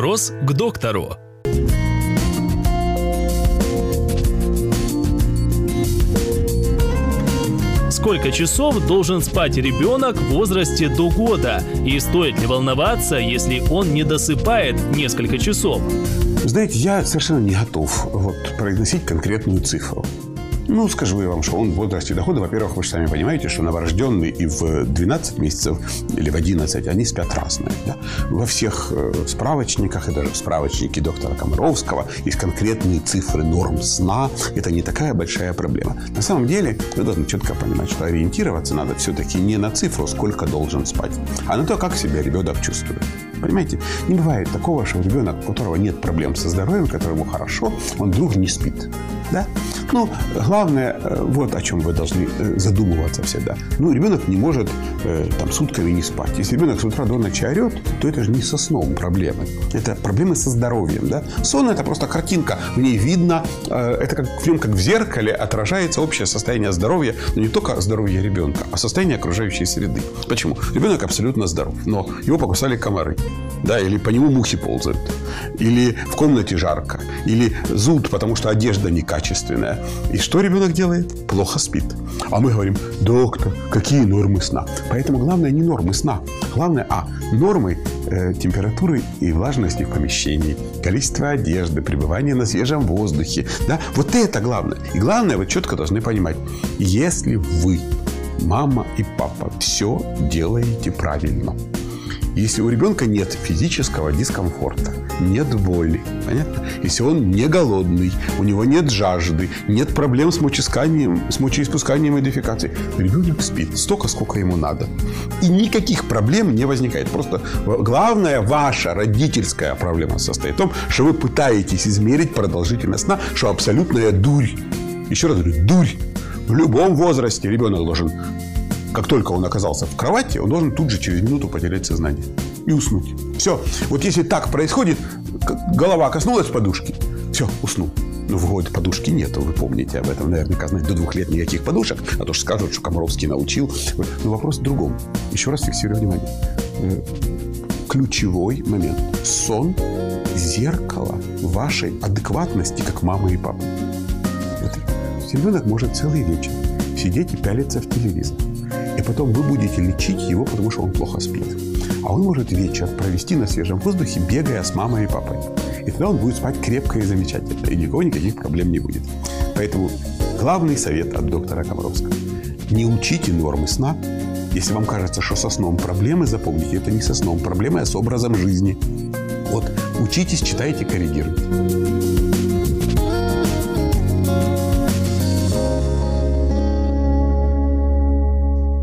Вопрос к доктору. Сколько часов должен спать ребенок в возрасте до года? И стоит ли волноваться, если он не досыпает несколько часов? Знаете, я совершенно не готов вот, произносить конкретную цифру. Ну, скажу я вам, что он в возрасте дохода, во-первых, вы же сами понимаете, что новорожденные и в 12 месяцев или в 11 они спят разные. Да? Во всех э, справочниках, и даже в справочнике доктора Комаровского, есть конкретные цифры норм сна. Это не такая большая проблема. На самом деле, вы должны четко понимать, что ориентироваться надо все-таки не на цифру, сколько должен спать, а на то, как себя ребенок чувствует. Понимаете, не бывает такого, что ребенок, у которого нет проблем со здоровьем, которому хорошо, он вдруг не спит. Да? Ну, главное, э, вот о чем вы должны э, задумываться всегда. Ну, ребенок не может э, там сутками не спать. Если ребенок с утра до ночи орет, то это же не со сном проблемы. Это проблемы со здоровьем. Да? Сон – это просто картинка. В ней видно, это как в нем, как в зеркале, отражается общее состояние здоровья, но не только здоровье ребенка, а состояние окружающей среды. Почему? Ребенок абсолютно здоров, но его покусали комары да, или по нему мухи ползают, или в комнате жарко, или зуд, потому что одежда некачественная. И что ребенок делает? Плохо спит. А мы говорим, доктор, какие нормы сна? Поэтому главное не нормы сна. Главное, а, нормы э, температуры и влажности в помещении, количество одежды, пребывание на свежем воздухе. Да? Вот это главное. И главное, вы четко должны понимать, если вы, мама и папа, все делаете правильно – если у ребенка нет физического дискомфорта, нет боли, понятно? Если он не голодный, у него нет жажды, нет проблем с мочеисканием, с мочеиспусканием и дефекацией, ребенок спит столько, сколько ему надо. И никаких проблем не возникает. Просто главная ваша родительская проблема состоит в том, что вы пытаетесь измерить продолжительность сна, что абсолютная дурь. Еще раз говорю, дурь. В любом возрасте ребенок должен как только он оказался в кровати, он должен тут же через минуту потерять сознание и уснуть. Все. Вот если так происходит, голова коснулась подушки, все, уснул. Ну, в год подушки нету, вы помните об этом. Наверняка, знаете, до двух лет никаких подушек, а то что скажут, что Комаровский научил. Но вопрос в другом. Еще раз фиксирую внимание. Э, ключевой момент. Сон – зеркало вашей адекватности, как мамы и папы. Ребенок может целый вечер сидеть и пялиться в телевизор. И потом вы будете лечить его, потому что он плохо спит. А он может вечер провести на свежем воздухе, бегая с мамой и папой. И тогда он будет спать крепко и замечательно. И никого никаких проблем не будет. Поэтому главный совет от доктора Комаровского. Не учите нормы сна. Если вам кажется, что со сном проблемы, запомните, это не со сном проблемы, а с образом жизни. Вот, учитесь, читайте, коррегируйте.